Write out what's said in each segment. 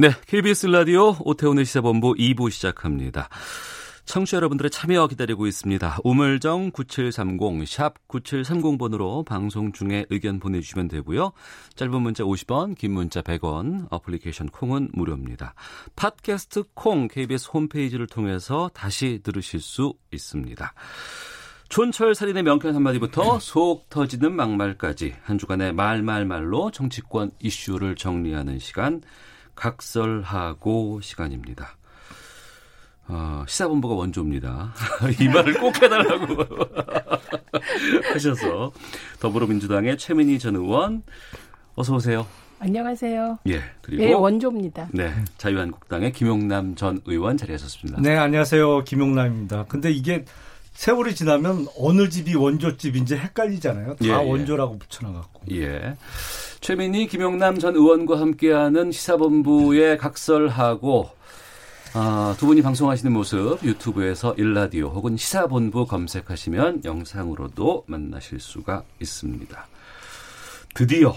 네, KBS 라디오 오태훈의 시사본부 2부 시작합니다. 청취자 여러분들의 참여 기다리고 있습니다. 우물정 9730, 샵 9730번으로 방송 중에 의견 보내주시면 되고요. 짧은 문자 50원, 긴 문자 100원, 어플리케이션 콩은 무료입니다. 팟캐스트 콩 KBS 홈페이지를 통해서 다시 들으실 수 있습니다. 촌철 살인의 명쾌한 한마디부터 속 터지는 막말까지 한 주간의 말말말로 정치권 이슈를 정리하는 시간 각설하고 시간입니다. 어, 시사본부가 원조입니다. 이 말을 꼭 해달라고 하셔서 더불어민주당의 최민희 전 의원 어서 오세요. 안녕하세요. 예 그리고 네, 원조입니다. 네 자유한국당의 김용남 전 의원 자리하셨습니다. 네, 안녕하세요. 김용남입니다. 근데 이게 세월이 지나면 어느 집이 원조집인지 헷갈리잖아요. 다 예, 예. 원조라고 붙여놔갖고. 예. 최민희, 김용남 전 의원과 함께하는 시사본부의 각설하고 아, 두 분이 방송하시는 모습 유튜브에서 일라디오 혹은 시사본부 검색하시면 영상으로도 만나실 수가 있습니다. 드디어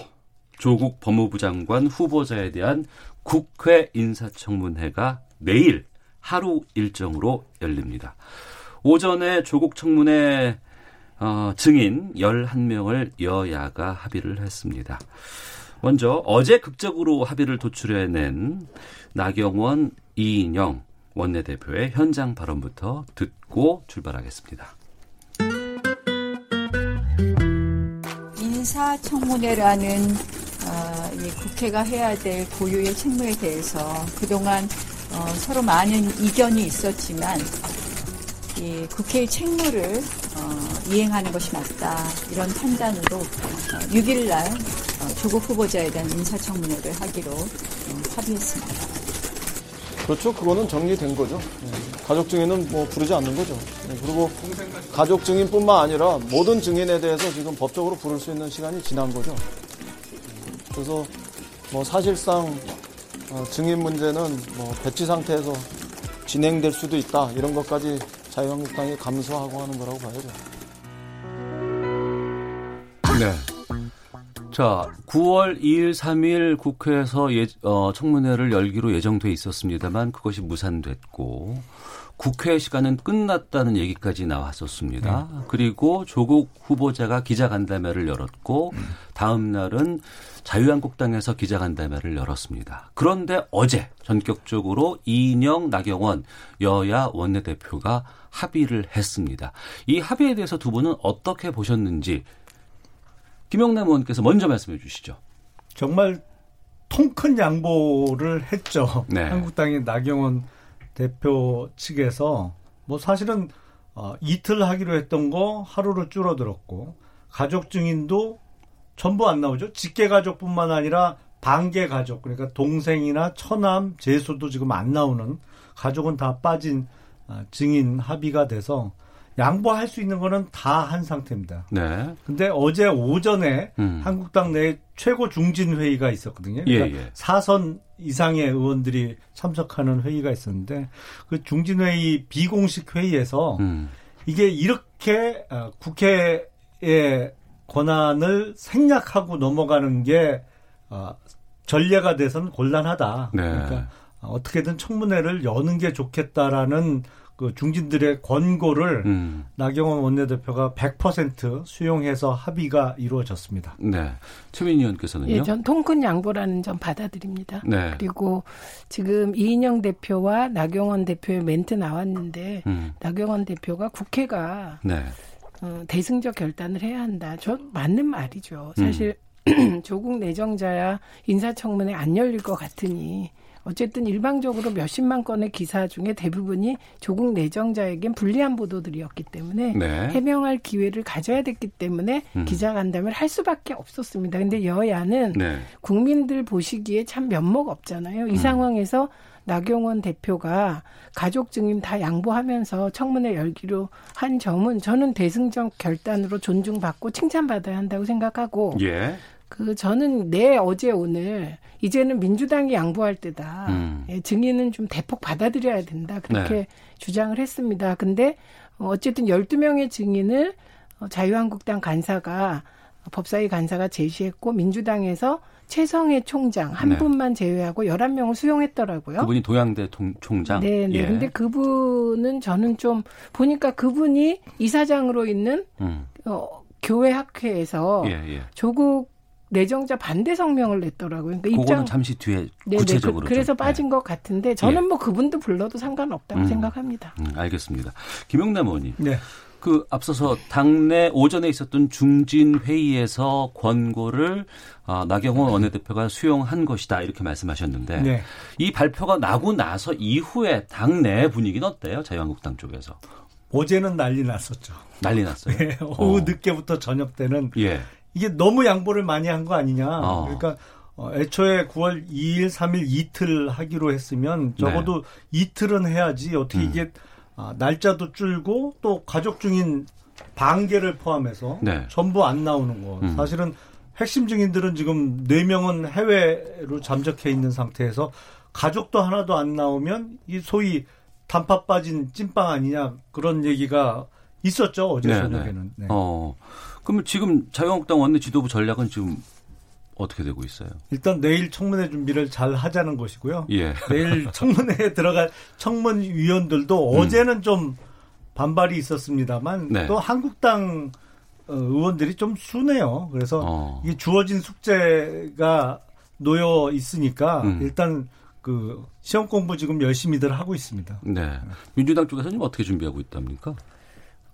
조국 법무부 장관 후보자에 대한 국회 인사청문회가 내일 하루 일정으로 열립니다. 오전에 조국 청문회 어, 증인 11명을 여야가 합의를 했습니다. 먼저 어제 극적으로 합의를 도출해낸 나경원, 이인영 원내대표의 현장 발언부터 듣고 출발하겠습니다. 인사청문회라는 어, 이 국회가 해야 될 고유의 책무에 대해서 그동안 어, 서로 많은 이견이 있었지만 이 국회의 책무를 어, 이행하는 것이 맞다 이런 판단으로 어, 6일 날 어, 조국 후보자에 대한 인사청문회를 하기로 어, 합의했습니다. 그렇죠. 그거는 정리된 거죠. 예. 가족 증인은 뭐 부르지 않는 거죠. 예, 그리고 가족 증인뿐만 아니라 모든 증인에 대해서 지금 법적으로 부를 수 있는 시간이 지난 거죠. 그래서 뭐 사실상 어, 증인 문제는 뭐 배치 상태에서 진행될 수도 있다 이런 것까지 자유한국당이 감수하고 하는 거라고 봐야죠. 네. 자, 9월 2일, 3일 국회에서 예, 어, 청문회를 열기로 예정돼 있었습니다만 그것이 무산됐고 국회 시간은 끝났다는 얘기까지 나왔었습니다. 그리고 조국 후보자가 기자간담회를 열었고 다음 날은 자유한국당에서 기자간담회를 열었습니다. 그런데 어제 전격적으로 이인영, 나경원 여야 원내대표가 합의를 했습니다. 이 합의에 대해서 두 분은 어떻게 보셨는지 김영남 의원께서 먼저 말씀해 주시죠. 정말 통큰 양보를 했죠. 네. 한국당의 나경원 대표 측에서 뭐 사실은 어, 이틀 하기로 했던 거 하루로 줄어들었고 가족 증인도 전부 안 나오죠. 직계 가족뿐만 아니라 반계 가족 그러니까 동생이나 처남, 제수도 지금 안 나오는 가족은 다 빠진 아, 증인 합의가 돼서 양보할 수 있는 거는 다 한 상태입니다. 네. 근데 어제 오전에 음. 한국당 내 최고 중진 회의가 있었거든요. 예, 그러니까 예. 사선 이상의 의원들이 참석하는 회의가 있었는데 그 중진 회의 비공식 회의에서 음. 이게 이렇게 어, 국회의 권한을 생략하고 넘어가는 게 어, 전례가 돼서는 곤란하다. 네. 그러니까 어떻게든 청문회를 여는 게 좋겠다라는 그 중진들의 권고를 음. 나경원 원내대표가 100% 수용해서 합의가 이루어졌습니다. 네. 최민희 의원께서는요. 예, 전 통큰 양보라는 점 받아들입니다. 네. 그리고 지금 이인영 대표와 나경원 대표의 멘트 나왔는데 음. 나경원 대표가 국회가 네. 어, 대승적 결단을 해야 한다. 저 맞는 말이죠. 음. 사실 조국 내정자야 인사청문회 안 열릴 것 같으니 어쨌든 일방적으로 몇십만 건의 기사 중에 대부분이 조국 내정자에겐 불리한 보도들이었기 때문에 네. 해명할 기회를 가져야 됐기 때문에 음. 기자간담회를 할 수밖에 없었습니다. 근데 여야는 네. 국민들 보시기에 참 면목 없잖아요. 이 음. 상황에서 나경원 대표가 가족 증인 다 양보하면서 청문회 열기로 한 점은 저는 대승적 결단으로 존중받고 칭찬받아야 한다고 생각하고 예. 그 저는 내 어제 오늘 이제는 민주당이 양보할 때다. 음. 예, 증인은 좀 대폭 받아들여야 된다. 그렇게 네. 주장을 했습니다. 근데 어, 어쨌든 12명의 증인을 어, 자유한국당 간사가 법사위 간사가 제시했고 민주당에서 최성해 총장 한 네. 분만 제외하고 11명을 수용했더라고요. 그분이 동양대 통- 총장. 네, 네. 예. 근데 그분은 저는 좀 보니까 그분이 이사장으로 있는 음. 어, 교회 학회에서 예, 예. 조국 내정자 반대 성명을 냈더라고요. 그러니까 그거는 입장 잠시 뒤에 네, 네. 구체적으로 그, 래서 좀, 빠진 것 같은데 저는 예. 뭐 그분도 불러도 상관없다고 음. 생각합니다. 음, 알겠습니다. 김용남 의원님. 네. 그 앞서서 당내 오전에 있었던 중진 회의에서 권고를 아, 나경원 원내대표가 수용한 것이다 이렇게 말씀하셨는데 네. 이 발표가 나고 나서 이후에 당내 분위기는 어때요? 자유한국당 쪽에서 어제는 난리 났었죠. 난리 났어요. 네, 오후 어. 늦게부터 저녁 때는 예. 이게 너무 양보를 많이 한 거 아니냐. 어. 그러니까 어, 애초에 9월 2일, 3일 이틀 하기로 했으면 적어도 이틀은 해야지 어떻게 네. 음. 이게 아, 날짜도 줄고 또 가족 중인 반개를 포함해서 네. 전부 안 나오는 거. 음. 사실은 핵심 증인들은 지금 4명은 해외로 잠적해 있는 상태에서 가족도 하나도 안 나오면 이 소위 단팥 빠진 찐빵 아니냐 그런 얘기가 있었죠 어제 네, 저녁에는. 네. 어. 그러면 지금 자유한국당 원내 지도부 전략은 지금 어떻게 되고 있어요? 일단 내일 청문회 준비를 잘 하자는 것이고요. 예. 내일 청문회에 들어갈 청문위원들도 어제는 좀 반발이 있었습니다만 음. 네. 또 한국당 어, 의원들이 좀 순해요. 그래서 어. 이게 주어진 숙제가 놓여 있으니까 음. 일단 그 시험 공부 지금 열심히들 하고 있습니다. 네. 민주당 쪽에서는 어떻게 준비하고 있답니까?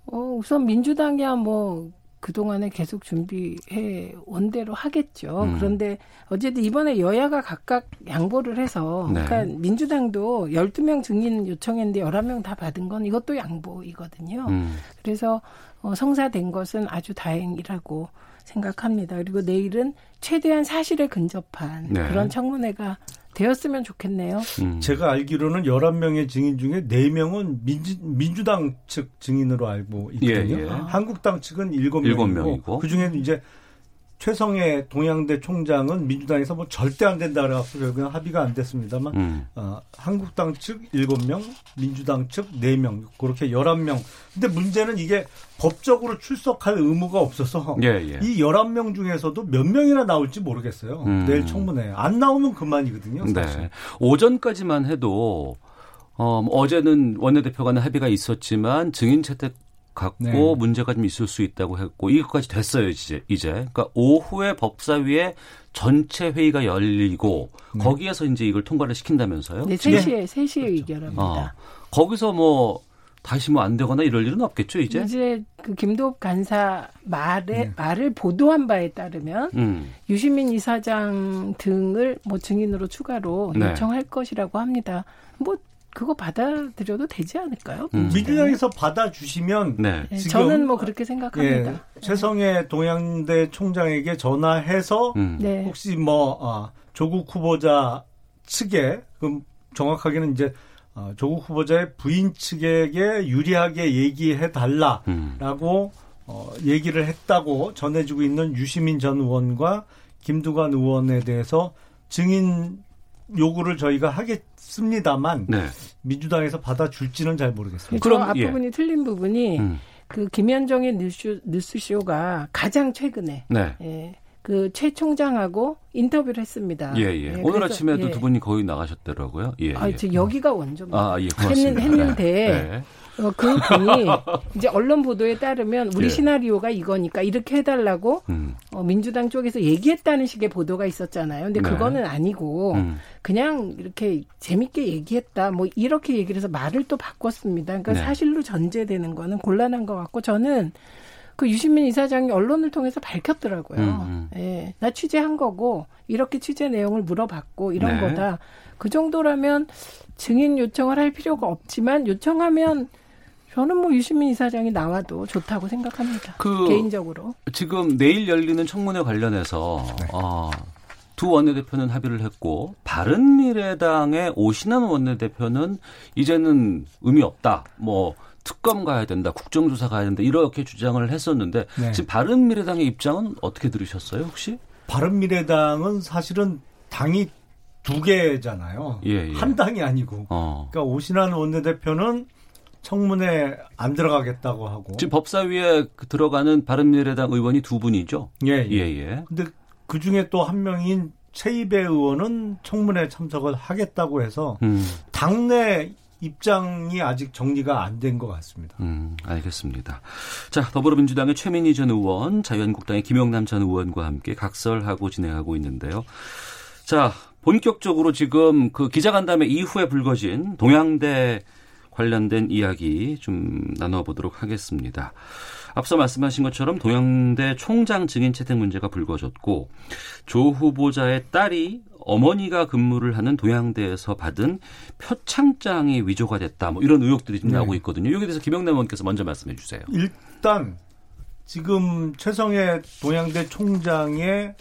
어, 우선 민주당이야 뭐 그동안에 계속 준비해 온 대로 하겠죠. 음. 그런데 어쨌든 이번에 여야가 각각 양보를 해서 네. 그러니까 민주당도 12명 증인 요청했는데 11명 다 받은 건 이것도 양보이거든요. 음. 그래서 어, 성사된 것은 아주 다행이라고 생각합니다. 그리고 내일은 최대한 사실에 근접한 네. 그런 청문회가 되었으면 좋겠네요. 음. 제가 알기로는 11명의 증인 중에 4명은 민주, 민주당 측 증인으로 알고 있거든요. 예, 예. 한국당 측은 일곱 7명이고 명이고. 그중에는 이제 최성해 동양대 총장은 민주당에서 뭐 절대 안 된다 그래갖고 결국은 합의가 안 됐습니다만 음. 어, 한국당 측 7명, 민주당 측 4명 그렇게 11명. 근데 문제는 이게 법적으로 출석할 의무가 없어서 예, 예. 이 11명 중에서도 몇 명이나 나올지 모르겠어요. 음. 내일 청문회. 안 나오면 그만이거든요. 사실. 네. 오전까지만 해도 어, 뭐 어제는 원내대표 간의 합의가 있었지만 증인 채택 갖고 네. 문제가 좀 있을 수 있다고 했고 이것까지 됐어요 이제 이제 그러니까 오후에 법사위에 전체 회의가 열리고 네. 거기에서 이제 이걸 통과를 시킨다면서요? 네, 3시에, 3시에 의결합니다. 어, 거기서 뭐 다시 뭐 안 되거나 이럴 일은 없겠죠 이제? 이제 그 김도읍 간사 말에 네. 말을 보도한 바에 따르면 음. 유시민 이사장 등을 뭐 증인으로 추가로 네. 요청할 것이라고 합니다. 뭐 그거 받아들여도 되지 않을까요? 음. 민주당에서 받아주시면 네. 네, 지금- 저는 뭐 그렇게 생각합니다. 예, 최성해 동양대 총장에게 전화해서 음. 네. 혹시 뭐 아, 조국 후보자 측에 그럼 정확하게는 이제 어, 조국 후보자의 부인 측에게 유리하게 얘기해 달라라고 음. 어, 얘기를 했다고 전해지고 있는 유시민 전 의원과 김두관 의원에 대해서 증인 요구를 저희가 하겠습니다만 네. 민주당에서 받아줄지는 잘 모르겠습니다. 저 그럼, 예. 앞부분이 틀린 부분이 음. 그 김현정의 뉴스, 뉴스쇼가 가장 최근에 네. 예, 그최 총장하고 인터뷰를 했습니다. 예, 예. 예, 오늘 그래서, 아침에도 예. 두 분이 거의 나가셨더라고요. 예. 아, 예. 저 여기가 원조입니다. 아, 예, 고맙습니다. 했는- 했는데 네. 어, 그 분이 이제 언론 보도에 따르면 우리 예. 시나리오가 이거니까 이렇게 해달라고 음. 어, 민주당 쪽에서 얘기했다는 식의 보도가 있었잖아요. 근데 네. 그거는 아니고 음. 그냥 이렇게 재밌게 얘기했다. 뭐 이렇게 얘기를 해서 말을 또 바꿨습니다. 그러니까 네. 사실로 전제되는 거는 곤란한 것 같고 저는 그 유시민 이사장이 언론을 통해서 밝혔더라고요. 음, 음. 예, 나 취재한 거고 이렇게 취재 내용을 물어봤고 이런 네. 거다. 그 정도라면 증인 요청을 할 필요가 없지만 요청하면 저는 뭐 유시민 이사장이 나와도 좋다고 생각합니다. 그 개인적으로. 지금 내일 열리는 청문회 관련해서 네. 어, 두 원내대표는 합의를 했고 바른미래당의 오신환 원내대표는 이제는 의미 없다. 뭐 특검 가야 된다, 국정조사 가야 된다 이렇게 주장을 했었는데 네. 지금 바른미래당의 입장은 어떻게 들으셨어요 혹시? 바른미래당은 사실은 당이 두 개잖아요. 예, 예. 한 당이 아니고. 어. 그러니까 오신환 원내대표는 청문회 안 들어가겠다고 하고. 지금 법사위에 그 들어가는 바른미래당 의원이 두 분이죠. 예, 예, 예. 예. 근데 그 중에 또 한 명인 최이배 의원은 청문회 참석을 하겠다고 해서 음, 당내 입장이 아직 정리가 안 된 것 같습니다. 음, 알겠습니다. 자, 더불어민주당의 최민희 전 의원, 자유한국당의 김영남 전 의원과 함께 각설하고 진행하고 있는데요. 자, 본격적으로 지금 그 기자간담회 이후에 불거진 동양대 관련된 이야기 좀 나눠보도록 하겠습니다. 앞서 말씀하신 것처럼 동양대 총장 증인 채택 문제가 불거졌고 조 후보자의 딸이 어머니가 근무를 하는 동양대에서 받은 표창장이 위조가 됐다. 뭐 이런 의혹들이 좀 네. 나오고 있거든요. 여기에 대해서 김영남 의원께서 먼저 말씀해 주세요. 일단 지금 최성해 동양대 총장의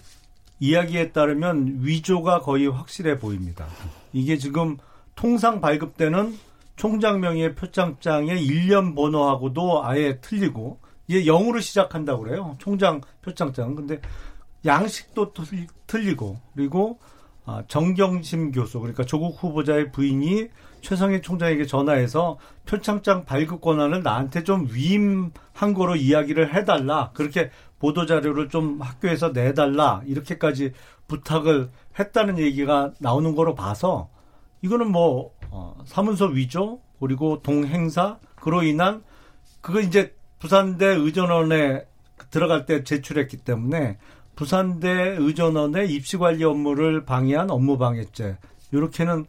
이야기에 따르면 위조가 거의 확실해 보입니다. 이게 지금 통상 발급되는 총장 명의의 표창장의 일련 번호하고도 아예 틀리고 이게 0으로 시작한다고 그래요. 총장 표창장은. 근데 양식도 틀- 틀리고 그리고 아, 정경심 교수 그러니까 조국 후보자의 부인이 최성해 총장에게 전화해서 표창장 발급 권한을 나한테 좀 위임한 거로 이야기를 해달라 그렇게 보도 자료를 좀 학교에서 내달라 이렇게까지 부탁을 했다는 얘기가 나오는 거로 봐서 이거는 뭐 어, 사문서 위조 그리고 동행사 그로 인한 그거 이제 부산대 의전원에 들어갈 때 제출했기 때문에 부산대 의전원의 입시 관리 업무를 방해한 업무 방해죄 이렇게는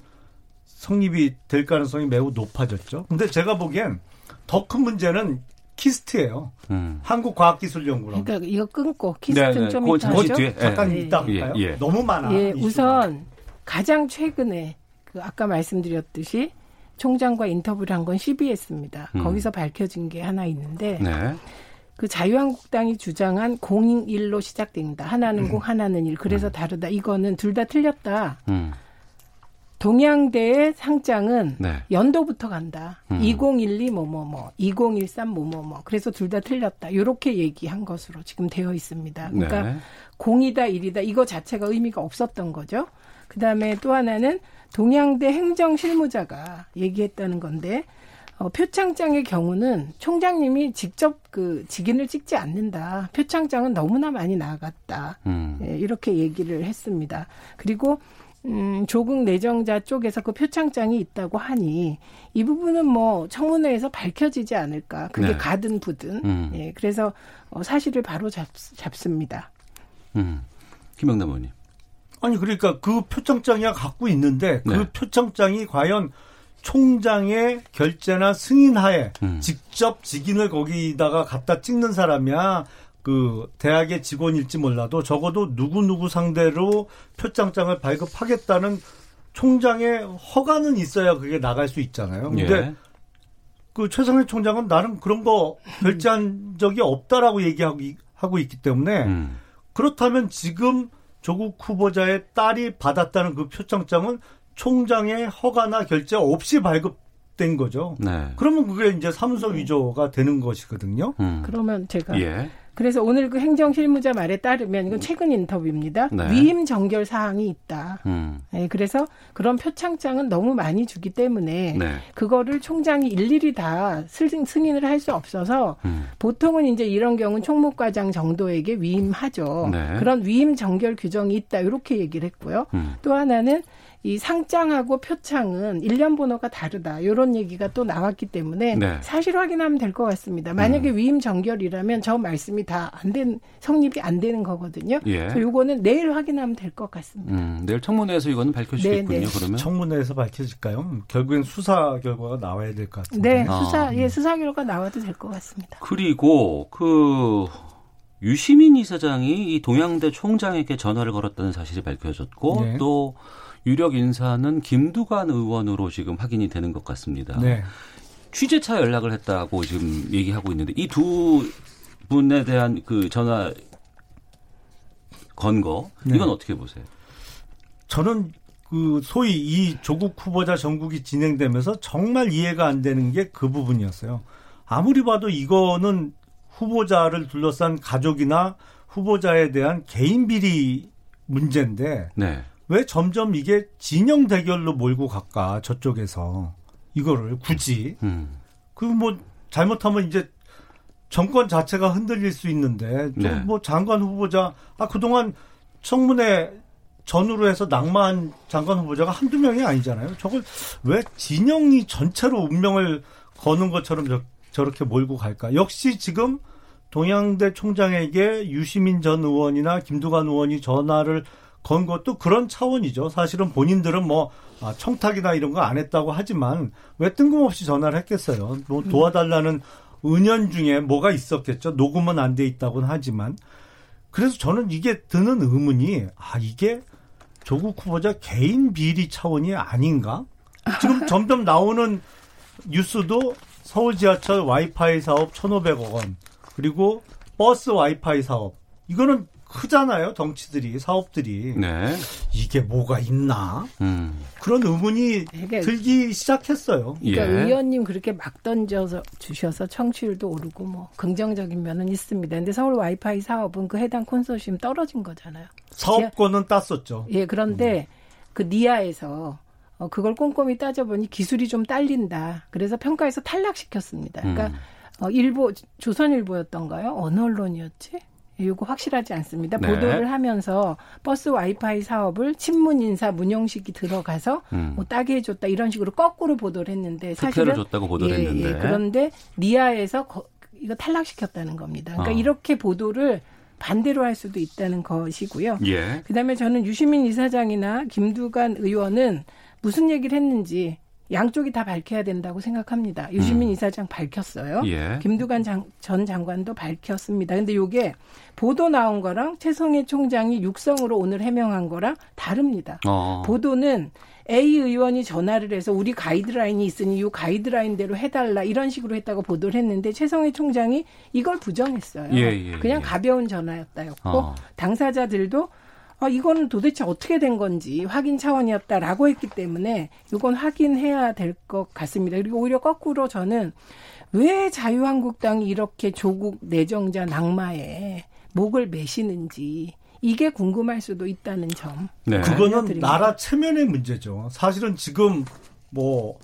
성립이 될 가능성이 매우 높아졌죠. 근데 제가 보기엔 더 큰 문제는 KIST예요. 음. 한국과학기술연구원. 그러니까 이거 끊고 네, KIST는 네. 좀 이따 하죠. 뒤에. 잠깐 예. 이따 할까요? 예, 예. 너무 많아. 예. 우선 가장 최근에 그 아까 말씀드렸듯이 총장과 인터뷰를 한건 CBS입니다. 음. 거기서 밝혀진 게 하나 있는데 네. 그 자유한국당이 주장한 공일로 시작된다. 하나는 음. 공, 하나는 일. 그래서 다르다. 이거는 둘 다 틀렸다. 음. 동양대의 상장은 네. 연도부터 간다. 음. 2012 뭐뭐뭐, 2013 뭐뭐뭐. 그래서 둘 다 틀렸다. 이렇게 얘기한 것으로 지금 되어 있습니다. 그러니까 네. 공이다 일이다 이거 자체가 의미가 없었던 거죠. 그다음에 또 하나는 동양대 행정 실무자가 얘기했다는 건데 어, 표창장의 경우는 총장님이 직접 그 직인을 찍지 않는다. 표창장은 너무나 많이 나갔다. 음. 예, 이렇게 얘기를 했습니다. 그리고 음, 조국 내정자 쪽에서 그 표창장이 있다고 하니 이 부분은 뭐 청문회에서 밝혀지지 않을까. 그게 네. 가든 부든. 음. 예, 그래서 어, 사실을 바로 잡, 잡습니다. 음. 김영남 의원님. 아니 그러니까 그 표창장이야 갖고 있는데 그 네. 표창장이 과연 총장의 결재나 승인하에 음. 직접 직인을 거기다가 갖다 찍는 사람이야 그 대학의 직원일지 몰라도 적어도 누구 누구 상대로 표창장을 발급하겠다는 총장의 허가는 있어야 그게 나갈 수 있잖아요. 근데 예. 그 최성해 총장은 나는 그런 거 결제한 적이 없다라고 얘기하고 이- 하고 있기 때문에 음. 그렇다면 지금 조국 후보자의 딸이 받았다는 그 표창장은 총장의 허가나 결제 없이 발급된 거죠. 네. 그러면 그게 이제 사문서 위조가 되는 것이거든요. 음. 그러면 제가 예. 그래서 오늘 그 행정 실무자 말에 따르면 이건 최근 인터뷰입니다. 네. 위임 정결 사항이 있다. 음. 네, 그래서 그런 표창장은 너무 많이 주기 때문에 네. 그거를 총장이 일일이 다 승- 승인을 할 수 없어서 음. 보통은 이제 이런 경우는 총무과장 정도에게 위임하죠. 네. 그런 위임 정결 규정이 있다 이렇게 얘기를 했고요. 음. 또 하나는 이 상장하고 표창은 일련 번호가 다르다. 이런 얘기가 또 나왔기 때문에 네. 사실 확인하면 될 것 같습니다. 만약에 위임 정결이라면 저 말씀이 다 안 된 성립이 안 되는 거거든요. 예. 그래서 요거는 내일 확인하면 될 것 같습니다. 음, 내일 청문회에서 이거는 밝혀지겠군요. 네, 네. 그러면 청문회에서 밝혀질까요? 결국엔 수사 결과가 나와야 될 것 같은데. 네, 아. 수사 예 수사 결과 나와도 될 것 같습니다. 그리고 그 유시민 이사장이 이 동양대 총장에게 전화를 걸었다는 사실이 밝혀졌고 네. 또 유력 인사는 김두관 의원으로 지금 확인이 되는 것 같습니다. 네. 취재차 연락을 했다고 지금 얘기하고 있는데 이 두 분에 대한 그 전화 건거 네. 이건 어떻게 보세요? 저는 그 소위 이 조국 후보자 전국이 진행되면서 정말 이해가 안 되는 게 그 부분이었어요. 아무리 봐도 이거는 후보자를 둘러싼 가족이나 후보자에 대한 개인 비리 문제인데 네. 왜 점점 이게 진영 대결로 몰고 갈까 저쪽에서 이거를 굳이 음. 그뭐 잘못하면 이제 정권 자체가 흔들릴 수 있는데 네. 좀뭐 장관 후보자 아 그동안 청문회 전후로 해서 낭만 장관 후보자가 한두 명이 아니잖아요. 저걸 왜 진영이 전체로 운명을 거는 것처럼 저, 저렇게 몰고 갈까? 역시 지금 동양대 총장에게 유시민 전 의원이나 김두관 의원이 전화를 건 것도 그런 차원이죠. 사실은 본인들은 뭐 아, 청탁이나 이런 거 안 했다고 하지만 왜 뜬금없이 전화를 했겠어요. 뭐 도와달라는 은연 중에 뭐가 있었겠죠. 녹음은 안 돼 있다고는 하지만 그래서 저는 이게 드는 의문이 아 이게 조국 후보자 개인 비리 차원이 아닌가? 지금 점점 나오는 뉴스도 서울 지하철 와이파이 사업 1,500억 원 그리고 버스 와이파이 사업 이거는 크잖아요 덩치들이 사업들이 네. 이게 뭐가 있나 음. 그런 의문이 되게 들기 시작했어요. 그러니까 예. 의원님 그렇게 막 던져서 주셔서 청취율도 오르고 뭐 긍정적인 면은 있습니다. 근데 서울 와이파이 사업은 그 해당 콘소시엄 떨어진 거잖아요. 사업권은 땄었죠. 예, 그런데 그 니아에서 어, 그걸 꼼꼼히 따져보니 기술이 좀 딸린다. 그래서 평가에서 탈락시켰습니다. 그러니까 음. 어, 일보 조선일보였던가요? 어느 언론이었지? 이거 확실하지 않습니다. 네. 보도를 하면서 버스 와이파이 사업을 친문 인사 문영식이 들어가서 음. 뭐 따게 해줬다 이런 식으로 거꾸로 보도를 했는데 사실은 줬다고 보도를 예, 했는데. 예, 그런데 니아에서 거- 이거 탈락시켰다는 겁니다. 그러니까 아. 이렇게 보도를 반대로 할 수도 있다는 것이고요. 예. 그다음에 저는 유시민 이사장이나 김두관 의원은 무슨 얘기를 했는지 양쪽이 다 밝혀야 된다고 생각합니다. 유시민 음. 이사장 밝혔어요. 예. 김두관 장- 전 장관도 밝혔습니다. 근데 요게 보도 나온 거랑 최성해 총장이 육성으로 오늘 해명한 거랑 다릅니다. 어. 보도는 A 의원이 전화를 해서 우리 가이드라인이 있으니 이 가이드라인대로 해달라 이런 식으로 했다고 보도를 했는데 최성해 총장이 이걸 부정했어요. 예, 예, 그냥 예. 가벼운 전화였다였고 어. 당사자들도 아, 이거는 도대체 어떻게 된 건지 확인 차원이었다라고 했기 때문에 이건 확인해야 될 것 같습니다. 그리고 오히려 거꾸로 저는 왜 자유한국당이 이렇게 조국 내정자 낙마에 목을 매시는지 이게 궁금할 수도 있다는 점. 네. 그거는 알려드립니다. 나라 체면의 문제죠. 사실은 지금 뭐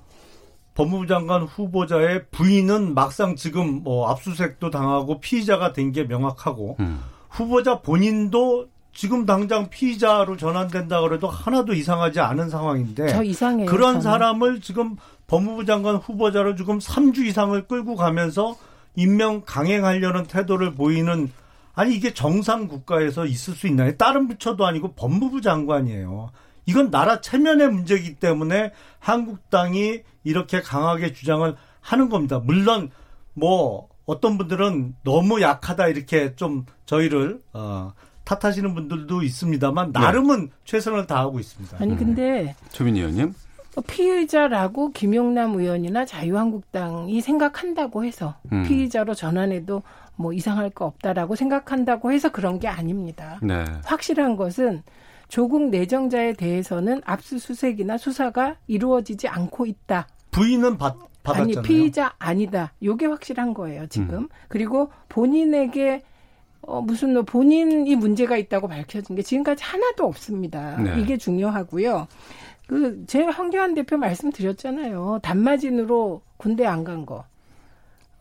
법무부 장관 후보자의 부인은 막상 지금 뭐 압수수색도 당하고 피의자가 된 게 명확하고 음. 후보자 본인도 지금 당장 피의자로 전환된다 그래도 하나도 이상하지 않은 상황인데 저 이상해요. 그런 저는. 사람을 지금 법무부 장관 후보자로 지금 3주 이상을 끌고 가면서 임명 강행하려는 태도를 보이는 아니 이게 정상 국가에서 있을 수 있나요? 다른 부처도 아니고 법무부 장관이에요. 이건 나라 체면의 문제이기 때문에 한국당이 이렇게 강하게 주장을 하는 겁니다. 물론 뭐 어떤 분들은 너무 약하다 이렇게 좀 저희를 어, 탓하시는 분들도 있습니다만 나름은 최선을 다하고 있습니다. 아니 근데 최민 의원님. 피의자라고 김용남 의원이나 자유한국당이 생각한다고 해서 음. 피의자로 전환해도 뭐 이상할 거 없다라고 생각한다고 해서 그런 게 아닙니다. 네. 확실한 것은 조국 내정자에 대해서는 압수수색이나 수사가 이루어지지 않고 있다. 부인은 받, 아니 받았잖아요. 피의자 아니다. 요게 확실한 거예요 지금. 음. 그리고 본인에게 어, 무슨 뭐 본인이 문제가 있다고 밝혀진 게 지금까지 하나도 없습니다. 네. 이게 중요하고요. 그 제가 황교안 대표 말씀드렸잖아요. 담마진으로 군대 안 간 거.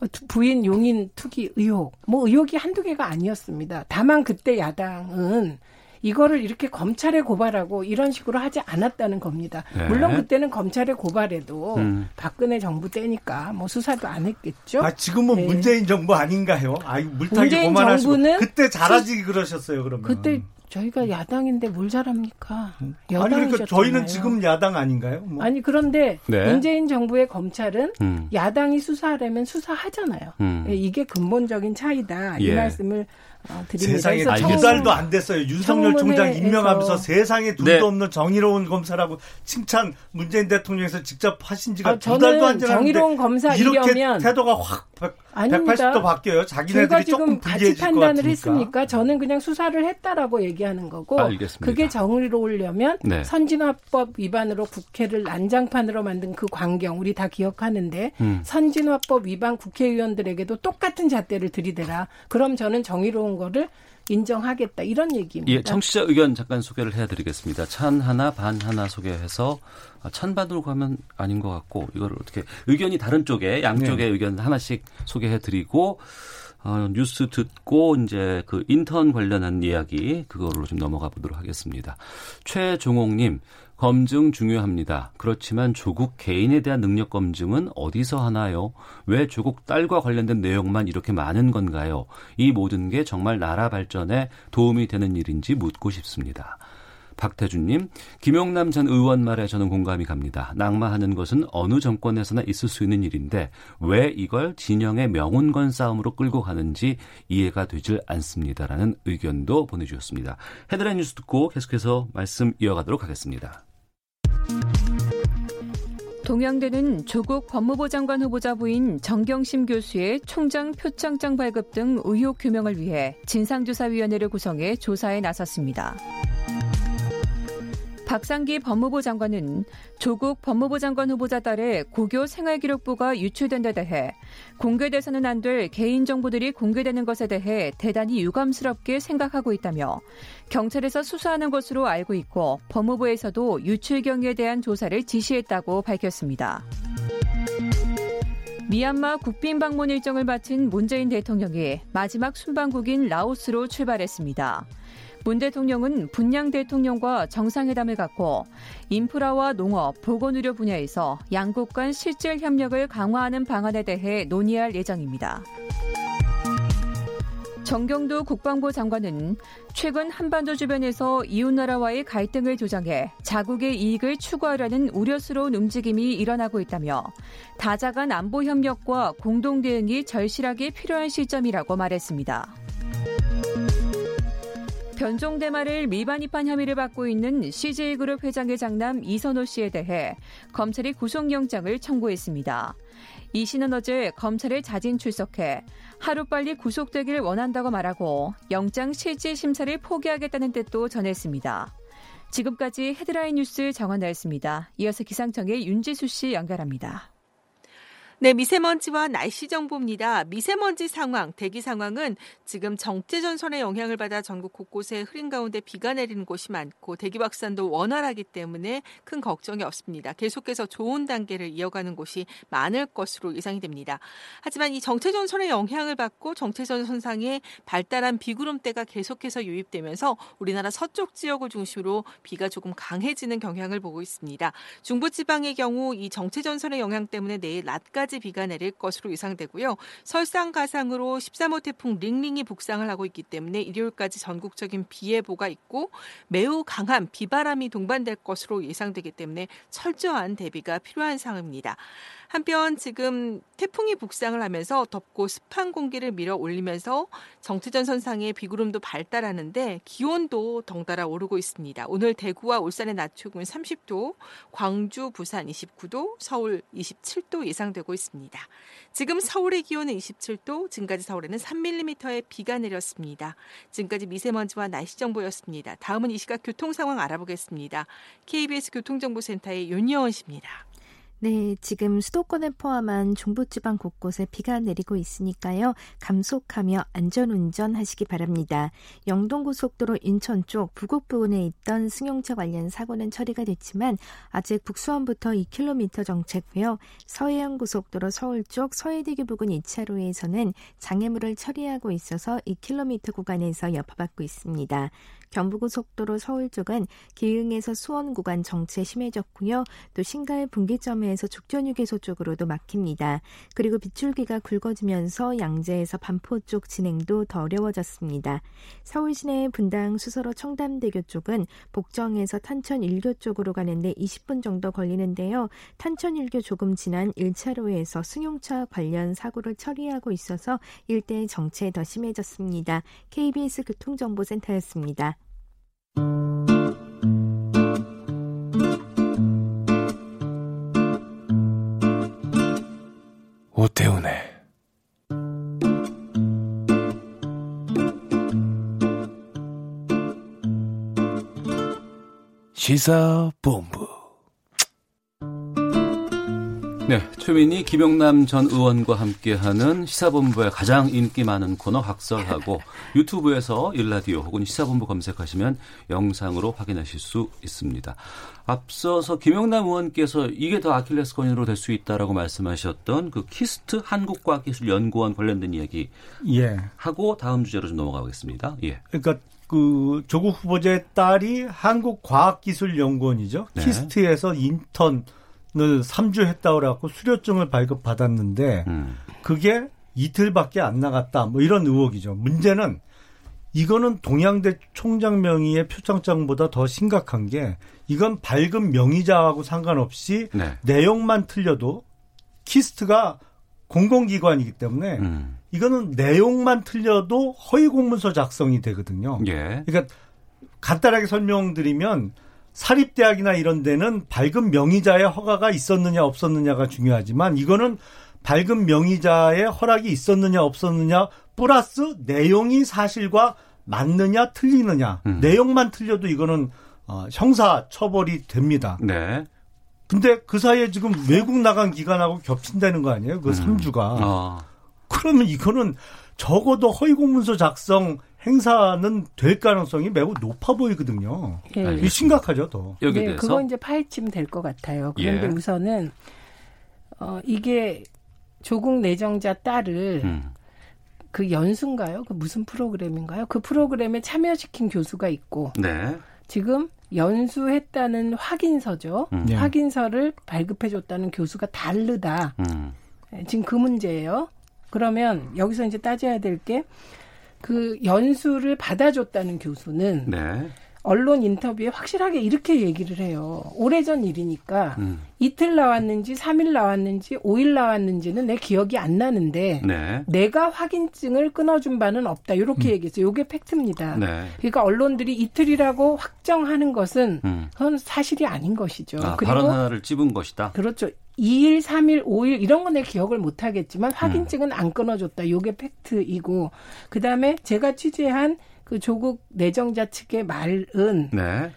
어, 투- 부인 용인 투기 의혹. 뭐 의혹이 한두 개가 아니었습니다. 다만 그때 야당은 이거를 이렇게 검찰에 고발하고 이런 식으로 하지 않았다는 겁니다. 네. 물론 그때는 검찰에 고발해도 음. 박근혜 정부 때니까 뭐 수사도 안 했겠죠. 아, 지금은 네. 문재인 정부 아닌가요? 아, 물타기 정부는 그때 잘하지 그러셨어요, 그러면. 그때 저희가 야당인데 뭘 잘합니까? 아니 그러니까 여당이셨잖아요. 저희는 지금 야당 아닌가요? 뭐. 아니 그런데 네. 문재인 정부의 검찰은 음. 야당이 수사하려면 수사하잖아요. 음. 예, 이게 근본적인 차이다. 이 예. 말씀을 어. 세상에 두. 달도 안 됐어요. 윤석열 총장 임명하면서 세상에 둘도 네. 없는 정의로운 검사라고 칭찬 문재인 대통령에서 직접 하신 지가 아, 두 달도 안 지났는데 정의로운 이렇게 검사이려면 태도가 확 백- 아닙니다. 180도 바뀌어요. 자기네들이 지금 조금 같이 불리해질 것 판단을 같으니까. 했습니까? 저는 그냥 수사를 했다라고 얘기하는 거고 알겠습니다. 그게 정의로우려면 네. 선진화법 위반으로 국회를 난장판으로 만든 그 광경 우리 다 기억하는데 음. 선진화법 위반 국회의원들에게도 똑같은 잣대를 들이대라. 그럼 저는 정의로운 거를 인정하겠다 이런 얘기입니다. 예, 청취자 의견 잠깐 소개를 해드리겠습니다. 찬 하나, 반 하나 소개해서 아, 찬반으로 가면 아닌 것 같고 이거를 어떻게 의견이 다른 쪽에 양쪽의 의견 하나씩 소개해드리고 어, 뉴스 듣고 이제 그 인턴 관련한 이야기 그거로 좀 넘어가 보도록 하겠습니다. 최종옥님 검증 중요합니다. 그렇지만 조국 개인에 대한 능력 검증은 어디서 하나요? 왜 조국 딸과 관련된 내용만 이렇게 많은 건가요? 이 모든 게 정말 나라 발전에 도움이 되는 일인지 묻고 싶습니다. 박태준님, 김용남 전 의원 말에 저는 공감이 갑니다. 낙마하는 것은 어느 정권에서나 있을 수 있는 일인데 왜 이걸 진영의 명운건 싸움으로 끌고 가는지 이해가 되질 않습니다라는 의견도 보내주셨습니다. 헤드라인 뉴스 듣고 계속해서 말씀 이어가도록 하겠습니다. 동양대는 조국 법무부 장관 후보자 부인 정경심 교수의 총장 표창장 발급 등 의혹 규명을 위해 진상조사위원회를 구성해 조사에 나섰습니다. 박상기 법무부 장관은 조국 법무부 장관 후보자 딸의 고교 생활기록부가 유출된 데 대해 공개돼서는 안 될 개인정보들이 공개되는 것에 대해 대단히 유감스럽게 생각하고 있다며 경찰에서 수사하는 것으로 알고 있고 법무부에서도 유출 경위에 대한 조사를 지시했다고 밝혔습니다. 미얀마 국빈 방문 일정을 마친 문재인 대통령이 마지막 순방국인 라오스로 출발했습니다. 문 대통령은 분양 대통령과 정상회담을 갖고 인프라와 농업, 보건의료 분야에서 양국 간 실질 협력을 강화하는 방안에 대해 논의할 예정입니다. 정경도 국방부 장관은 최근 한반도 주변에서 이웃나라와의 갈등을 조장해 자국의 이익을 추구하려는 우려스러운 움직임이 일어나고 있다며 다자간 안보 협력과 공동 대응이 절실하게 필요한 시점이라고 말했습니다. 변종 대마를 밀반 입한 혐의를 받고 있는 CJ그룹 회장의 장남 이선호 씨에 대해 검찰이 구속영장을 청구했습니다. 이 씨는 어제 검찰에 자진 출석해 하루빨리 구속되길 원한다고 말하고 영장 실질 심사를 포기하겠다는 뜻도 전했습니다. 지금까지 헤드라인 뉴스 정원 나였습니다. 이어서 기상청의 윤지수 씨 연결합니다. 네, 미세먼지와 날씨 정보입니다. 미세먼지 상황, 대기 상황은 지금 정체 전선의 영향을 받아 전국 곳곳에 흐린 가운데 비가 내리는 곳이 많고 대기 확산도 원활하기 때문에 큰 걱정이 없습니다. 계속해서 좋은 단계를 이어가는 곳이 많을 것으로 예상이 됩니다. 하지만 이 정체 전선의 영향을 받고 정체 전선상에 발달한 비구름대가 계속해서 유입되면서 우리나라 서쪽 지역을 중심으로 비가 조금 강해지는 경향을 보고 있습니다. 중부 지방의 경우 이 정체 전선의 영향 때문에 내일 낮까지 비가 내릴 것으로 예상되고요. 설상가상으로 13호 태풍 링링이 북상을 하고 있기 때문에 일요일까지 전국적인 비 예보가 있고 매우 강한 비바람이 동반될 것으로 예상되기 때문에 철저한 대비가 필요한 상황입니다. 한편 지금 태풍이 북상을 하면서 덥고 습한 공기를 밀어 올리면서 정체전 선상에 비구름도 발달하는데 기온도 덩달아 오르고 있습니다. 오늘 대구와 울산의 낮 최고는 30도, 광주, 부산 29도, 서울 27도 예상되고 있습니다. 지금 서울의 기온은 27도, 지금까지 서울에는 3mm의 비가 내렸습니다. 지금까지 미세먼지와 날씨 정보였습니다. 다음은 이 시각 교통 상황 알아보겠습니다. KBS 교통정보센터의 윤여원 씨입니다. 네, 지금 수도권을 포함한 중부지방 곳곳에 비가 내리고 있으니까요. 감속하며 안전운전 하시기 바랍니다. 영동고속도로 인천 쪽 부곡 부근에 있던 승용차 관련 사고는 처리가 됐지만 아직 북수원부터 2km 정체고요. 서해안고속도로 서울 쪽 서해대교 부근 2차로에서는 장애물을 처리하고 있어서 2km 구간에서 여파받고 있습니다. 경부고속도로 서울 쪽은 기흥에서 수원 구간 정체 심해졌고요. 또 신갈 분기점에서 죽전휴게소 쪽으로도 막힙니다. 그리고 빗줄기가 굵어지면서 양재에서 반포 쪽 진행도 더 어려워졌습니다. 서울 시내 분당 수서로 청담대교 쪽은 복정에서 탄천 일교 쪽으로 가는데 20분 정도 걸리는데요. 탄천 일교 조금 지난 1차로에서 승용차 관련 사고를 처리하고 있어서 일대 정체 더 심해졌습니다. KBS 교통정보센터였습니다. 오태훈의 시사본부 네, 최민희, 김용남 전 의원과 함께하는 시사본부의 가장 인기 많은 코너 학설하고 유튜브에서 1라디오 혹은 시사본부 검색하시면 영상으로 확인하실 수 있습니다. 앞서서 김용남 의원께서 이게 더 아킬레스건으로 될 수 있다라고 말씀하셨던 그 KIST 한국과학기술연구원 관련된 이야기 예. 하고 다음 주제로 좀 넘어가겠습니다. 예. 그러니까 그 조국 후보자의 딸이 한국과학기술연구원이죠. 네. KIST에서 인턴 을 3주 했다고 그래갖고 수료증을 발급받았는데 음. 그게 이틀밖에 안 나갔다. 뭐 이런 의혹이죠. 문제는 이거는 동양대 총장 명의의 표창장보다 더 심각한 게 이건 발급 명의자하고 상관없이 네. 내용만 틀려도 KIST가 공공기관이기 때문에 음. 이거는 내용만 틀려도 허위 공문서 작성이 되거든요. 예. 그러니까 간단하게 설명드리면 사립대학이나 이런 데는 밝은 명의자의 허가가 있었느냐 없었느냐가 중요하지만 이거는 밝은 명의자의 허락이 있었느냐 없었느냐 플러스 내용이 사실과 맞느냐 틀리느냐 음. 내용만 틀려도 이거는 어, 형사 처벌이 됩니다. 네. 근데 그 사이에 지금 외국 나간 기간하고 겹친다는 거 아니에요? 그 음. 삼 3주가. 아. 그러면 이거는 적어도 허위공문서 작성 행사는 될 가능성이 매우 높아 보이거든요. 예. 심각하죠, 더. 여기 네, 대해서 그거 이제 파헤치면 될 것 같아요. 그런데 예. 우선은 어 이게 조국 내정자 딸을 음. 그 연수인가요? 그 무슨 프로그램인가요? 그 프로그램에 참여시킨 교수가 있고 네. 지금 연수했다는 확인서죠. 음. 네. 확인서를 발급해줬다는 교수가 다르다. 음. 네, 지금 그 문제예요. 그러면 여기서 이제 따져야 될 게 그 연수를 받아줬다는 교수는 네. 언론 인터뷰에 확실하게 이렇게 얘기를 해요. 오래전 일이니까 음. 이틀 나왔는지 3일 나왔는지 5일 나왔는지는 내 기억이 안 나는데 네. 내가 확인증을 끊어준 바는 없다. 이렇게 얘기했어요. 이게 팩트입니다. 네. 그러니까 언론들이 이틀이라고 확정하는 것은 음. 그건 사실이 아닌 것이죠. 아, 그리고 발언 하나를 찝은 것이다. 그렇죠. 2일, 3일, 5일 이런 건 내 기억을 못 하겠지만 음. 확인증은 안 끊어줬다. 요게 팩트이고 그다음에 제가 취재한 그 조국 내정자 측의 말은 네.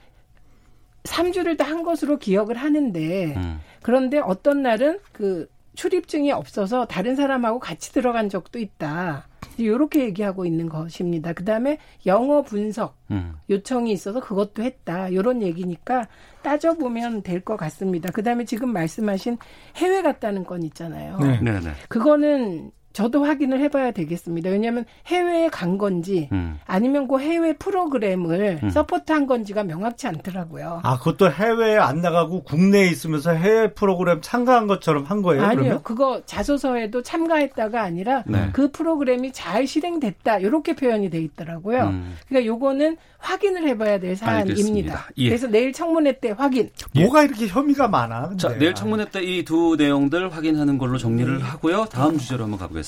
3주를 다 한 것으로 기억을 하는데 음. 그런데 어떤 날은 그 출입증이 없어서 다른 사람하고 같이 들어간 적도 있다. 이렇게 얘기하고 있는 것입니다. 그 다음에 영어 분석 음. 요청이 있어서 그것도 했다. 이런 얘기니까 따져보면 될 것 같습니다. 그 다음에 지금 말씀하신 해외 갔다는 건 있잖아요. 네. 네, 네. 그거는 저도 확인을 해봐야 되겠습니다. 왜냐하면 해외에 간 건지 음. 아니면 그 해외 프로그램을 음. 서포트한 건지가 명확치 않더라고요. 아, 그것도 해외에 안 나가고 국내에 있으면서 해외 프로그램 참가한 것처럼 한 거예요, 아니요, 그러면? 그거 자소서에도 참가했다가 아니라 네. 그 프로그램이 잘 실행됐다 이렇게 표현이 돼 있더라고요. 음. 그러니까 요거는 확인을 해봐야 될 사안입니다. 예. 그래서 내일 청문회 때 확인. 뭐가 이렇게 혐의가 많아? 근데. 자, 내일 청문회 때 이 두 내용들 확인하는 걸로 정리를 네. 하고요. 다음 주제로 한번 가보겠습니다.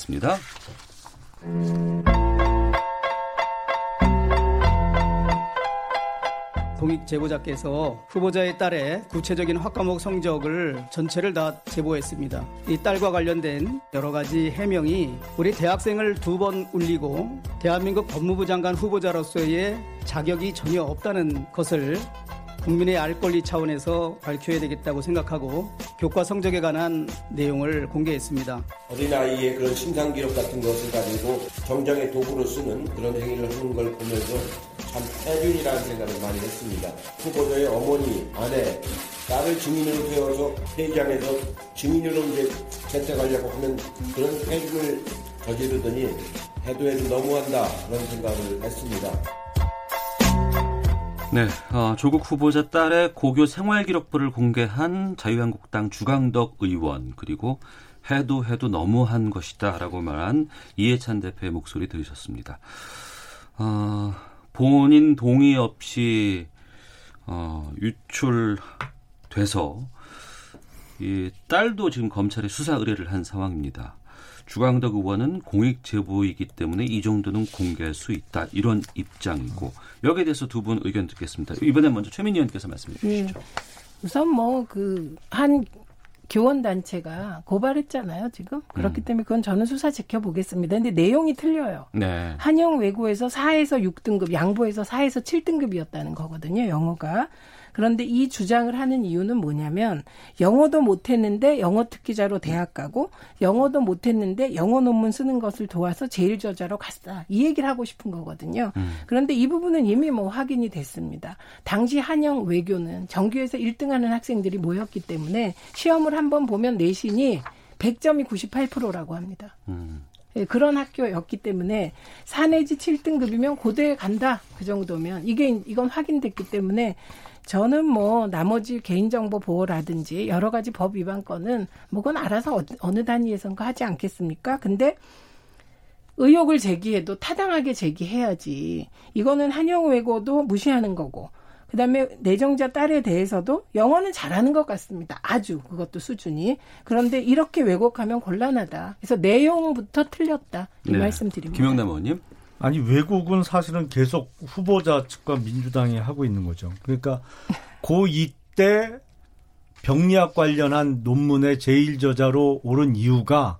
공익 제보자께서 후보자의 딸의 구체적인 학과목 성적을 전체를 다 제보했습니다. 이 딸과 관련된 여러 가지 해명이 우리 대학생을 두 번 울리고 대한민국 법무부 장관 후보자로서의 자격이 전혀 없다는 것을 국민의 알 권리 차원에서 밝혀야 되겠다고 생각하고 교과 성적에 관한 내용을 공개했습니다. 어린아이의 그런 심상 기록 같은 것을 가지고 정정의 도구로 쓰는 그런 행위를 하는 걸 보면서 참 해륜이라는 생각을 많이 했습니다. 후보자의 어머니, 아내, 딸을 증인으로 세워서 회의장에서 증인으로 이제 채택하려고 하는 그런 해륜을 저지르더니 해도 해도 너무한다 그런 생각을 했습니다. 네, 어, 조국 후보자 딸의 고교 생활기록부를 공개한 자유한국당 주강덕 의원 그리고 해도 해도 너무한 것이다라고 말한 이해찬 대표의 목소리 들으셨습니다. 어, 본인 동의 없이 어, 유출돼서 이 딸도 지금 검찰에 수사 의뢰를 한 상황입니다. 주광덕 의원은 공익 제보이기 때문에 이 정도는 공개할 수 있다 이런 입장이고 여기에 대해서 두 분 의견 듣겠습니다. 이번에 먼저 최민희 의원께서 말씀해 주시죠. 네. 우선 뭐 그 한 교원 단체가 고발했잖아요 지금 그렇기 음. 때문에 그건 저는 수사 지켜보겠습니다. 근데 내용이 틀려요. 네. 한영 외고에서 4에서 6등급, 양보에서 4에서 7등급이었다는 거거든요. 영어가. 그런데 이 주장을 하는 이유는 뭐냐면 영어도 못했는데 영어 특기자로 대학 가고 영어도 못했는데 영어 논문 쓰는 것을 도와서 제일 저자로 갔다. 이 얘기를 하고 싶은 거거든요. 음. 그런데 이 부분은 이미 뭐 확인이 됐습니다. 당시 한영 외교는 정규에서 1등하는 학생들이 모였기 때문에 시험을 한번 보면 내신이 100점이 98%라고 합니다. 음. 예, 그런 학교였기 때문에 4 내지 7등급이면 고대에 간다. 그 정도면 이게 이건 확인됐기 때문에 저는 뭐 나머지 개인정보 보호라든지 여러 가지 법 위반 건은 뭐 그건 알아서 어, 어느 단위에선가 하지 않겠습니까? 근데 의혹을 제기해도 타당하게 제기해야지. 이거는 한영 외고도 무시하는 거고. 그다음에 내정자 딸에 대해서도 영어는 잘하는 것 같습니다. 아주 그것도 수준이. 그런데 이렇게 왜곡하면 곤란하다. 그래서 내용부터 틀렸다. 이 네. 말씀드립니다. 김영남 의원님. 아니 외국은 사실은 계속 후보자 측과 민주당이 하고 있는 거죠. 그러니까 고2 때 병리학 관련한 논문의 제일 저자로 오른 이유가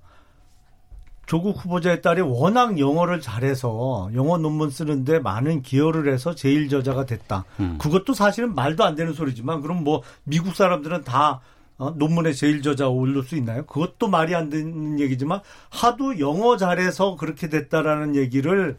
조국 후보자의 딸이 워낙 영어를 잘해서 영어 논문 쓰는데 많은 기여를 해서 제일 저자가 됐다. 음. 그것도 사실은 말도 안 되는 소리지만 그럼 뭐 미국 사람들은 다 어, 논문의 제일 저자 올릴 수 있나요? 그것도 말이 안 되는 얘기지만 하도 영어 잘해서 그렇게 됐다라는 얘기를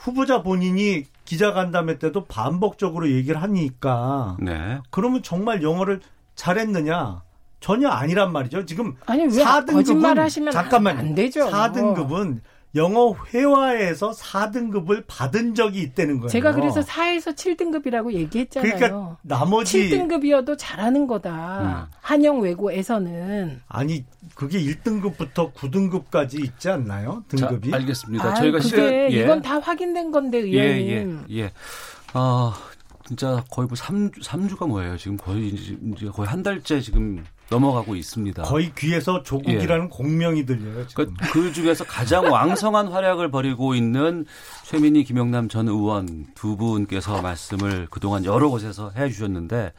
후보자 본인이 기자간담회 때도 반복적으로 얘기를 하니까 네. 그러면 정말 영어를 잘했느냐? 전혀 아니란 말이죠. 지금 아니, 4등급은 잠깐만 안 되죠. 4등급은 영어 회화에서 4등급을 받은 적이 있다는 거예요. 제가 그래서 4에서 7등급이라고 얘기했잖아요. 그러니까 나머지 7등급이어도 잘하는 거다. 음. 한영 외고에서는 아니 그게 1등급부터 9등급까지 있지 않나요? 등급이? 자, 알겠습니다. 아, 저희가 시간 예. 이건 다 확인된 건데 의원님. 예, 예. 예. 아, 진짜 거의 뭐 3주 3주가 뭐예요? 지금 거의 이제 거의 한 달째 지금 넘어가고 있습니다. 거의 귀에서 조국이라는 예. 공명이 들려요. 지금. 그, 그 중에서 가장 왕성한 활약을 벌이고 있는 최민희, 김영남 전 의원 두 분께서 말씀을 그동안 여러 곳에서 해 주셨는데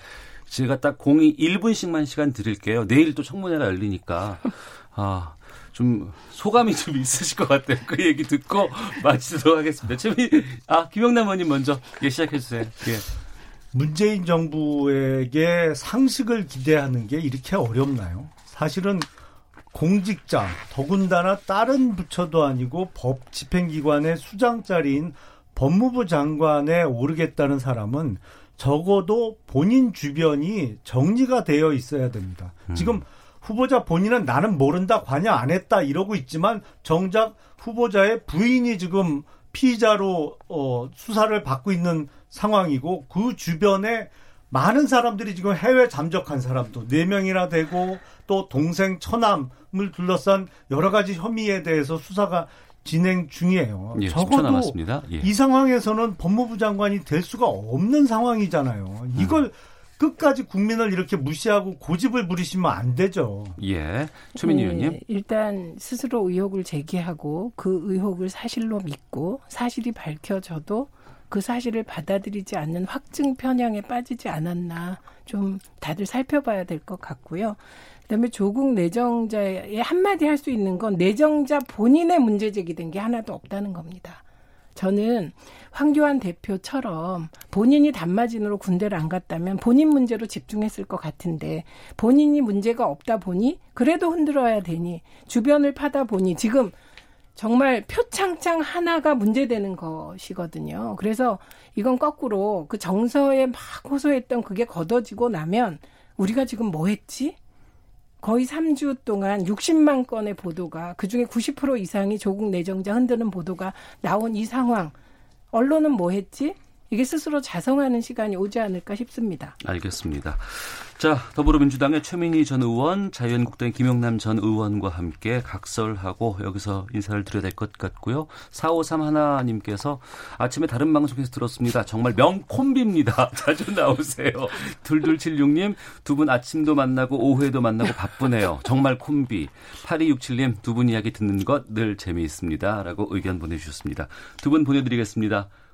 제가 딱 공이 1분씩만 시간 드릴게요. 내일 또 청문회가 열리니까. 아, 좀 소감이 좀 있으실 것 같아요. 그 얘기 듣고 마치도록 하겠습니다. 최민, 아, 김영남 의원님 먼저 예, 시작해 주세요. 예. 문재인 정부에게 상식을 기대하는 게 이렇게 어렵나요? 사실은 공직자, 더군다나 다른 부처도 아니고 법 집행기관의 수장자리인 법무부 장관에 오르겠다는 사람은 적어도 본인 주변이 정리가 되어 있어야 됩니다. 음. 지금 후보자 본인은 나는 모른다, 관여 안 했다 이러고 있지만 정작 후보자의 부인이 지금 피의자로 어, 수사를 받고 있는 상황이고 그 주변에 많은 사람들이 지금 해외 잠적한 사람도 4명이나 되고 또 동생 처남을 둘러싼 여러 가지 혐의에 대해서 수사가 진행 중이에요. 예, 적어도 예. 이 상황에서는 법무부 장관이 될 수가 없는 상황이잖아요. 이걸 음. 끝까지 국민을 이렇게 무시하고 고집을 부리시면 안 되죠. 예. 최민희 네, 의원님. 일단 스스로 의혹을 제기하고 그 의혹을 사실로 믿고 사실이 밝혀져도 그 사실을 받아들이지 않는 확증 편향에 빠지지 않았나 좀 다들 살펴봐야 될 것 같고요. 그다음에 조국 내정자의 한마디 할 수 있는 건 내정자 본인의 문제 제기된 게 하나도 없다는 겁니다. 저는 황교안 대표처럼 본인이 단마진으로 군대를 안 갔다면 본인 문제로 집중했을 것 같은데 본인이 문제가 없다 보니 그래도 흔들어야 되니 주변을 파다 보니 지금 정말 표창장 하나가 문제되는 것이거든요. 그래서 이건 거꾸로 그 정서에 막 호소했던 그게 걷어지고 나면 우리가 지금 뭐 했지? 거의 3주 동안 60만 건의 보도가 그중에 90% 이상이 조국 내정자 흔드는 보도가 나온 이 상황 언론은 뭐 했지? 이게 스스로 자성하는 시간이 오지 않을까 싶습니다. 알겠습니다. 자, 더불어민주당의 최민희 전 의원, 자유한국당의 김영남 전 의원과 함께 각설하고 여기서 인사를 드려야 될 것 같고요. 4531 하나님께서 아침에 다른 방송에서 들었습니다. 정말 명콤비입니다. 자주 나오세요. 둘둘칠육님, 두 분 아침도 만나고 오후에도 만나고 바쁘네요. 정말 콤비. 8267님, 두 분 이야기 듣는 것 늘 재미있습니다. 라고 의견 보내주셨습니다. 두 분 보내드리겠습니다.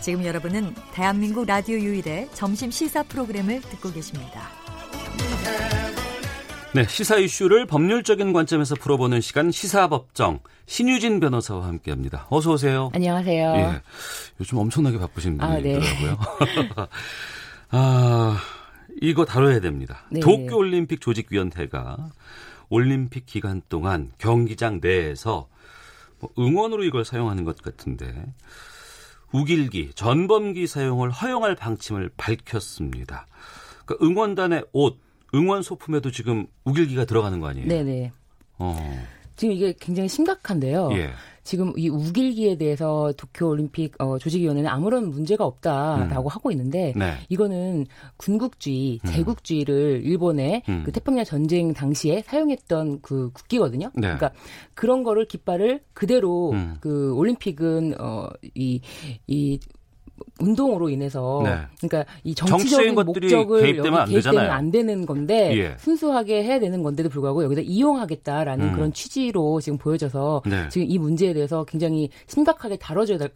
지금 여러분은 대한민국 라디오 유일의 점심 시사 프로그램을 듣고 계십니다. 네, 시사 이슈를 법률적인 관점에서 풀어보는 시간 시사법정 신유진 변호사와 함께합니다. 어서 오세요. 안녕하세요. 예, 요즘 엄청나게 바쁘신 분이 아, 네. 아, 이거 다뤄야 됩니다. 네. 도쿄올림픽 조직위원회가 올림픽 기간 동안 경기장 내에서 뭐 응원으로 이걸 사용하는 것 같은데 우길기, 전범기 사용을 허용할 방침을 밝혔습니다. 그러니까 응원단의 옷, 응원 소품에도 지금 우길기가 들어가는 거 아니에요? 네네. 어. 지금 이게 굉장히 심각한데요. 예. 지금 이 우길기에 대해서 도쿄올림픽 어, 조직위원회는 아무런 문제가 없다라고 음. 하고 있는데 네. 이거는 군국주의, 음. 제국주의를 일본의 음. 그 태평양 전쟁 당시에 사용했던 그 국기거든요. 네. 그러니까 그런 거를 깃발을 그대로 음. 그 올림픽은 어이이 이 운동으로 인해서 네. 그러니까 이 정치적인 목적을 개입되면 여기 개입되면 안 되는 건데 예. 순수하게 해야 되는 건데도 불구하고 여기다 이용하겠다라는 음. 그런 취지로 지금 보여져서 네. 지금 이 문제에 대해서 굉장히 심각하게 다뤄줘야 될,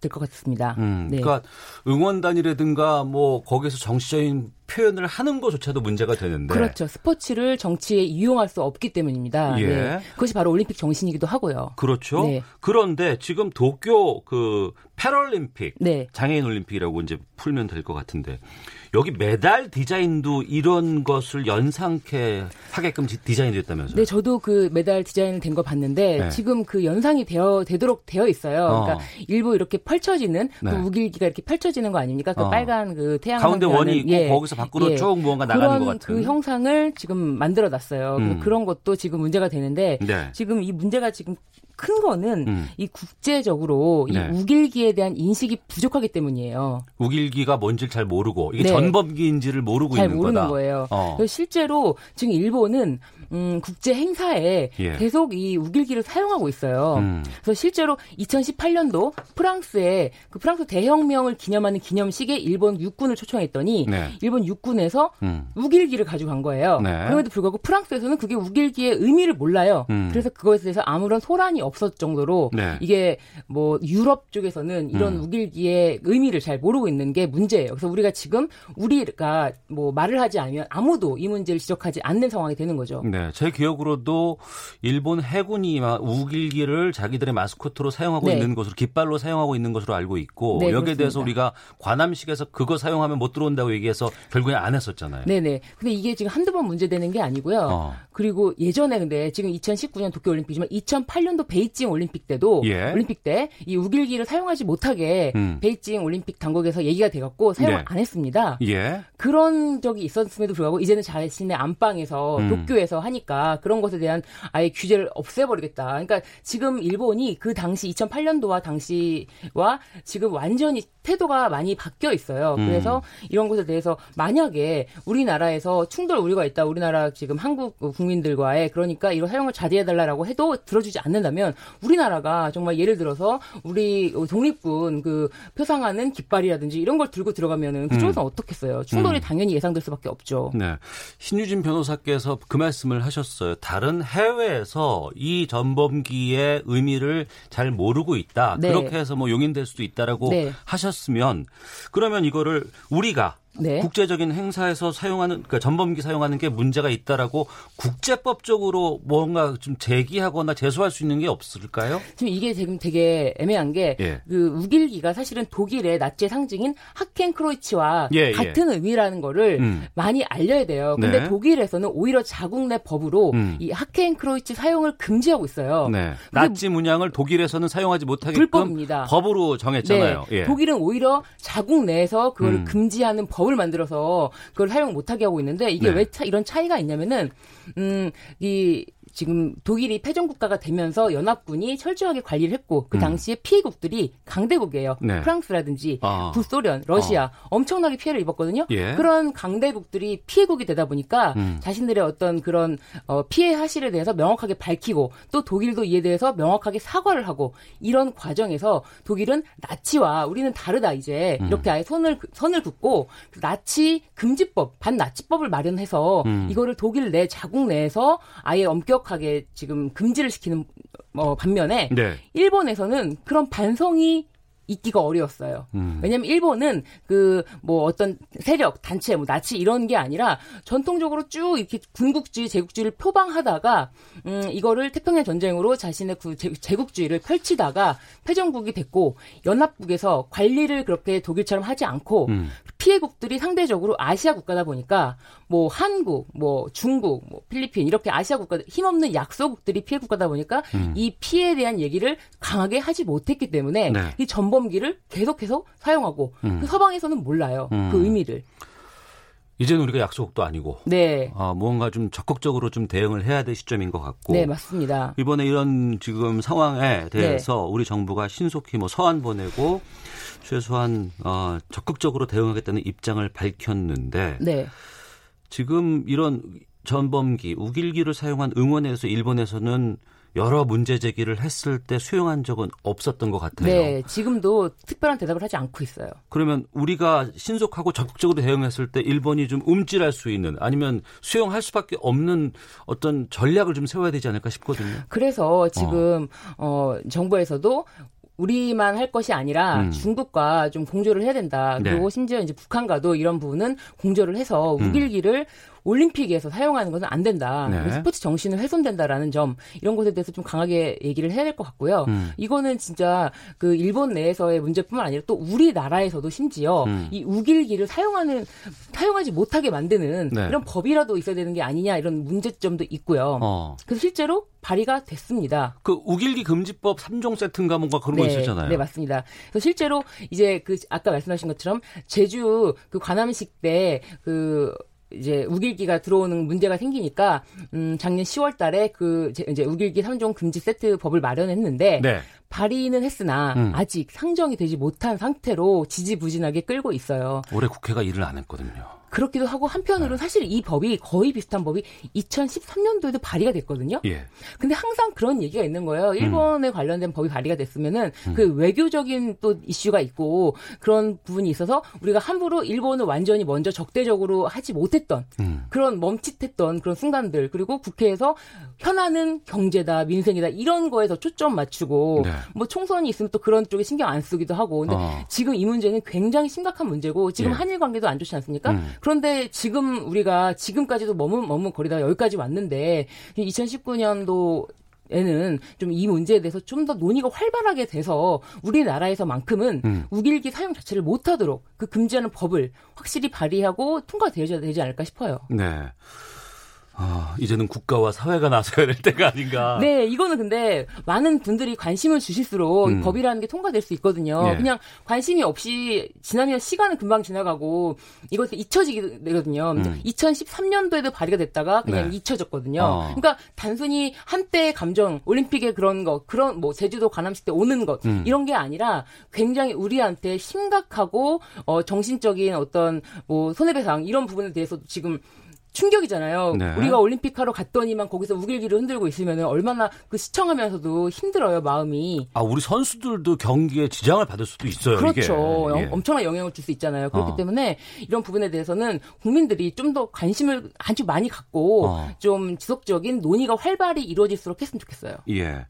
될것 같습니다. 음, 네. 그러니까 응원단이라든가 뭐 거기서 정치적인 표현을 하는 것조차도 문제가 되는데 그렇죠. 스포츠를 정치에 이용할 수 없기 때문입니다. 예. 네. 그것이 바로 올림픽 정신이기도 하고요. 그렇죠. 네. 그런데 지금 도쿄 그 패럴림픽 네. 장애인 올림픽이라고 이제 풀면 될 것 같은데 여기 메달 디자인도 이런 것을 연상케 하게끔 디자인이 됐다면서요? 네, 저도 그 메달 디자인을 된거 봤는데 네. 지금 그 연상이 되어 되도록 되어 있어요. 어. 그러니까 일부 이렇게 펼쳐지는 그 네. 그 우길기가 이렇게 펼쳐지는 거 아닙니까? 그 어. 빨간 그 태양 가운데 원이 있고 예. 거기서 밖으로 예. 쭉 무언가 나가는 것 같은 그 형상을 지금 만들어 놨어요. 음. 그런 것도 지금 문제가 되는데 네. 지금 이 문제가 지금 큰 거는 음. 이 국제적으로 네. 이 우길기에 대한 인식이 부족하기 때문이에요. 우길기가 뭔지를 잘 모르고 이게 네. 전범기인지를 모르고 잘 있는 모르는 거다. 거예요. 어. 실제로 지금 일본은 음, 국제 행사에 예. 계속 이 우길기를 사용하고 있어요. 음. 그래서 실제로 2018년도 프랑스에 그 프랑스 대혁명을 기념하는 기념식에 일본 육군을 초청했더니 네. 일본 육군에서 음. 우길기를 가지고 간 거예요. 네. 그럼에도 불구하고 프랑스에서는 그게 우길기의 의미를 몰라요. 음. 그래서 그것에 대해서 아무런 소란이 없었 정도로 네. 이게 뭐 유럽 쪽에서는 이런 음. 우길기의 의미를 잘 모르고 있는 게 문제예요. 그래서 우리가 지금 우리가 뭐 말을 하지 않으면 아무도 이 문제를 지적하지 않는 상황이 되는 거죠. 네. 네, 제 기억으로도 일본 해군이 우길기를 자기들의 마스코트로 사용하고 네. 있는 것으로 깃발로 사용하고 있는 것으로 알고 있고 네, 여기에 그렇습니다. 대해서 우리가 관함식에서 그거 사용하면 못 들어온다고 얘기해서 결국에 안 했었잖아요. 네네. 근데 이게 지금 한두 번 문제되는 게 아니고요. 어. 그리고 예전에 근데 지금 2019년 도쿄올림픽이지만 2008년도 베 이징 올림픽 때도 예. 올림픽 때 이 우길기를 사용하지 못하게 음. 베이징 올림픽 당국에서 얘기가 돼갖고 사용 네. 안 했습니다. 예. 그런 적이 있었음에도 불구하고 이제는 자신의 안방에서 음. 도쿄에서 하니까 그런 것에 대한 아예 규제를 없애버리겠다. 그러니까 지금 일본이 그 당시 2008년도와 당시와 지금 완전히 태도가 많이 바뀌어 있어요. 음. 그래서 음. 이런 것에 대해서 만약에 우리나라에서 충돌 우려가 있다. 우리나라 지금 한국 국민들과의 그러니까 이런 사용을 자제해달라고 해도 들어주지 않는다면 그러면 우리나라가 정말 예를 들어서 우리 독립군 그 표상하는 깃발이라든지 이런 걸 들고 들어가면은 그쪽에서 음. 어떻겠어요? 충돌이 음. 당연히 예상될 수밖에 없죠. 네. 신유진 변호사께서 그 말씀을 하셨어요. 다른 해외에서 이 전범기의 의미를 잘 모르고 있다. 네. 그렇게 해서 뭐 용인될 수도 있다라고 네. 하셨으면 그러면 이거를 우리가 네. 국제적인 행사에서 사용하는 그러니까 전범기 사용하는 게 문제가 있다라고 국제법적으로 뭔가 좀 제기하거나 제소할 수 있는 게 없을까요? 지금 이게 지금 되게 애매한 게그 예. 그 우길기가 사실은 독일의 나치의 상징인 하켄크로이치와 예, 예, 같은 의미라는 거를 음. 많이 알려야 돼요. 근데 네. 독일에서는 오히려 자국 내 법으로 음. 이 하켄크로이치 사용을 금지하고 있어요. 네. 나치 문양을 독일에서는 사용하지 못하게끔 불법입니다. 법으로 정했잖아요. 네. 예. 독일은 오히려 자국 내에서 그걸 음. 금지하는 법 법을 만들어서 그걸 사용 못하게 하고 있는데 이게 네. 왜 차, 이런 차이가 있냐면은 음이 지금 독일이 패전 국가가 되면서 연합군이 철저하게 관리를 했고 그 음. 당시에 음. 피해국들이 강대국이에요. 네. 프랑스라든지 아. 북소련, 러시아 어. 엄청나게 피해를 입었거든요. 예. 그런 강대국들이 피해국이 되다 보니까 음. 자신들의 어떤 그런 어, 피해 사실에 대해서 명확하게 밝히고 또 독일도 이에 대해서 명확하게 사과를 하고 이런 과정에서 독일은 나치와 우리는 다르다 이제 음. 이렇게 아예 손을 선을 긋고 나치 금지법 반나치법을 마련해서 음. 이거를 독일 내 자국 내에서 아예 엄격 명확하게 지금 금지를 시키는 어, 반면에 네. 일본에서는 그런 반성이 있기가 어려웠어요. 음. 왜냐하면 일본은 그 뭐 어떤 세력, 단체, 뭐 나치 이런 게 아니라 전통적으로 쭉 이렇게 군국주의, 제국주의를 표방하다가 음 이거를 태평양 전쟁으로 자신의 그 제국주의를 펼치다가 패전국이 됐고 연합국에서 관리를 그렇게 독일처럼 하지 않고 음. 피해국들이 상대적으로 아시아 국가다 보니까 뭐 한국, 뭐 중국, 뭐 필리핀 이렇게 아시아 국가들 힘없는 약소국들이 피해 국가다 보니까 음. 이 피해에 대한 얘기를 강하게 하지 못했기 때문에 네. 이 전범기를 계속해서 사용하고 음. 그 서방에서는 몰라요 음. 그 의미를. 이제는 우리가 약소국도 아니고, 네, 아, 무언가 좀 적극적으로 좀 대응을 해야 될 시점인 것 같고, 네 맞습니다. 이번에 이런 지금 상황에 대해서 네. 우리 정부가 신속히 뭐 서한 보내고 최소한 어, 적극적으로 대응하겠다는 입장을 밝혔는데, 네. 지금 이런 전범기, 우길기를 사용한 응원에서 일본에서는 여러 문제 제기를 했을 때 수용한 적은 없었던 것 같아요. 네, 지금도 특별한 대답을 하지 않고 있어요. 그러면 우리가 신속하고 적극적으로 대응했을 때 일본이 좀 움찔할 수 있는 아니면 수용할 수밖에 없는 어떤 전략을 좀 세워야 되지 않을까 싶거든요. 그래서 지금 어, 어 정부에서도 우리만 할 것이 아니라 음. 중국과 좀 공조를 해야 된다. 그리고 네. 심지어 이제 북한과도 이런 부분은 공조를 해서 음. 우길기를 음. 올림픽에서 사용하는 것은 안 된다. 네. 스포츠 정신은 훼손된다라는 점 이런 것에 대해서 좀 강하게 얘기를 해야 될 것 같고요. 음. 이거는 진짜 그 일본 내에서의 문제뿐만 아니라 또 우리나라에서도 심지어 음. 이 우길기를 사용하는 사용하지 못하게 만드는 네. 이런 법이라도 있어야 되는 게 아니냐 이런 문제점도 있고요. 어. 그래서 실제로 발의가 됐습니다. 그 우길기 금지법 3종 세트인가 뭔가 그런 네, 거 있었잖아요. 네, 맞습니다. 그래서 실제로 이제 그 아까 말씀하신 것처럼 제주 그 관함식 때 그 이제 우길기가 들어오는 문제가 생기니까 음 작년 10월 달에 그 이제 우길기 3종 금지 세트 법을 마련했는데 네. 발의는 했으나 음. 아직 상정이 되지 못한 상태로 지지부진하게 끌고 있어요. 올해 국회가 일을 안 했거든요. 그렇기도 하고 한편으로는 네. 사실 이 법이 거의 비슷한 법이 2013년도에도 발의가 됐거든요. 예. 근데 항상 그런 얘기가 있는 거예요. 일본에 음. 관련된 법이 발의가 됐으면은 음. 그 외교적인 또 이슈가 있고 그런 부분이 있어서 우리가 함부로 일본을 완전히 먼저 적대적으로 하지 못했던 음. 그런 멈칫했던 그런 순간들 그리고 국회에서 현안은 경제다 민생이다 이런 거에 더 초점 맞추고 네. 뭐 총선이 있으면 또 그런 쪽에 신경 안 쓰기도 하고 근데 어. 지금 이 문제는 굉장히 심각한 문제고 지금 예. 한일 관계도 안 좋지 않습니까? 음. 그런데 지금 우리가 지금까지도 머문 머문거리다가 여기까지 왔는데 2019년도 에는 좀 이 문제에 대해서 좀 더 논의가 활발하게 돼서 우리나라에서만큼은 음. 우길기 사용 자체를 못하도록 그 금지하는 법을 확실히 발의하고 통과되어야 되지 않을까 싶어요. 네. 아, 이제는 국가와 사회가 나서야 될 때가 아닌가. 네, 이거는 근데 많은 분들이 관심을 주실수록 음. 법이라는 게 통과될 수 있거든요. 예. 그냥 관심이 없이 지나면 시간은 금방 지나가고 이것도 잊혀지게 되거든요. 음. 2013년도에도 발의가 됐다가 그냥 네. 잊혀졌거든요. 어. 그러니까 단순히 한때의 감정, 올림픽의 그런 거, 그런 뭐 제주도 관람식 때 오는 것 음. 이런 게 아니라 굉장히 우리한테 심각하고 어 정신적인 어떤 뭐 손해배상 이런 부분에 대해서 지금 충격이잖아요. 네. 우리가 올림픽 하러 갔더니만 거기서 우길기를 흔들고 있으면 얼마나 그 시청하면서도 힘들어요, 마음이. 아, 우리 선수들도 경기에 지장을 받을 수도 있어요. 그렇죠. 예. 엄청난 영향을 줄 수 있잖아요. 그렇기 어. 때문에 이런 부분에 대해서는 국민들이 좀 더 관심을 아주 많이 갖고 어. 좀 지속적인 논의가 활발히 이루어질수록 했으면 좋겠어요. 예.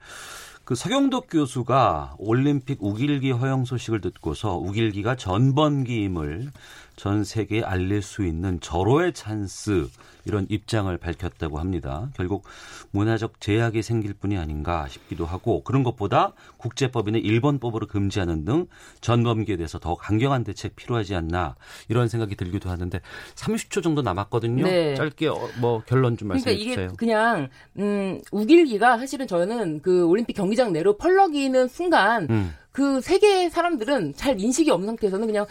그 서경덕 교수가 올림픽 우길기 허용 소식을 듣고서 우길기가 전범기임을 전 세계에 알릴 수 있는 절호의 찬스 이런 입장을 밝혔다고 합니다. 결국 문화적 제약이 생길 뿐이 아닌가 싶기도 하고 그런 것보다 국제법이나 일본법으로 금지하는 등 전범기에 대해서 더 강경한 대책 필요하지 않나 이런 생각이 들기도 하는데 30초 정도 남았거든요. 네. 짧게 어, 뭐 결론 좀 말씀해 그러니까 주세요. 이게 그냥 음, 우길기가 사실은 저는 그 올림픽 경기장 내로 펄럭이는 순간 음. 그 세계 사람들은 잘 인식이 없는 상태에서는 그냥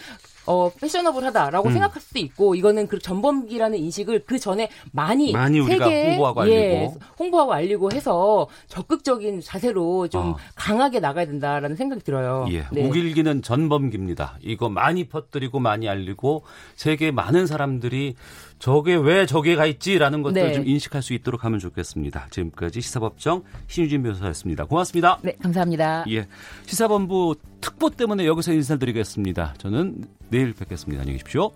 어, 패셔너블하다라고 음. 생각할 수도 있고 이거는 그 전범기라는 인식을 그 전에 많이, 많이 세계 홍보하고 예, 알리고 홍보하고 알리고 해서 적극적인 자세로 좀 어. 강하게 나가야 된다라는 생각이 들어요. 예. 네. 우길기는 전범기입니다. 이거 많이 퍼뜨리고 많이 알리고 세계 많은 사람들이 저게 왜 저게 가 있지라는 것들을 네. 좀 인식할 수 있도록 하면 좋겠습니다. 지금까지 시사법정 신유진 변호사였습니다. 고맙습니다. 네, 감사합니다. 예. 시사본부 특보 때문에 여기서 인사드리겠습니다. 저는 내일 뵙겠습니다. 안녕히 계십시오.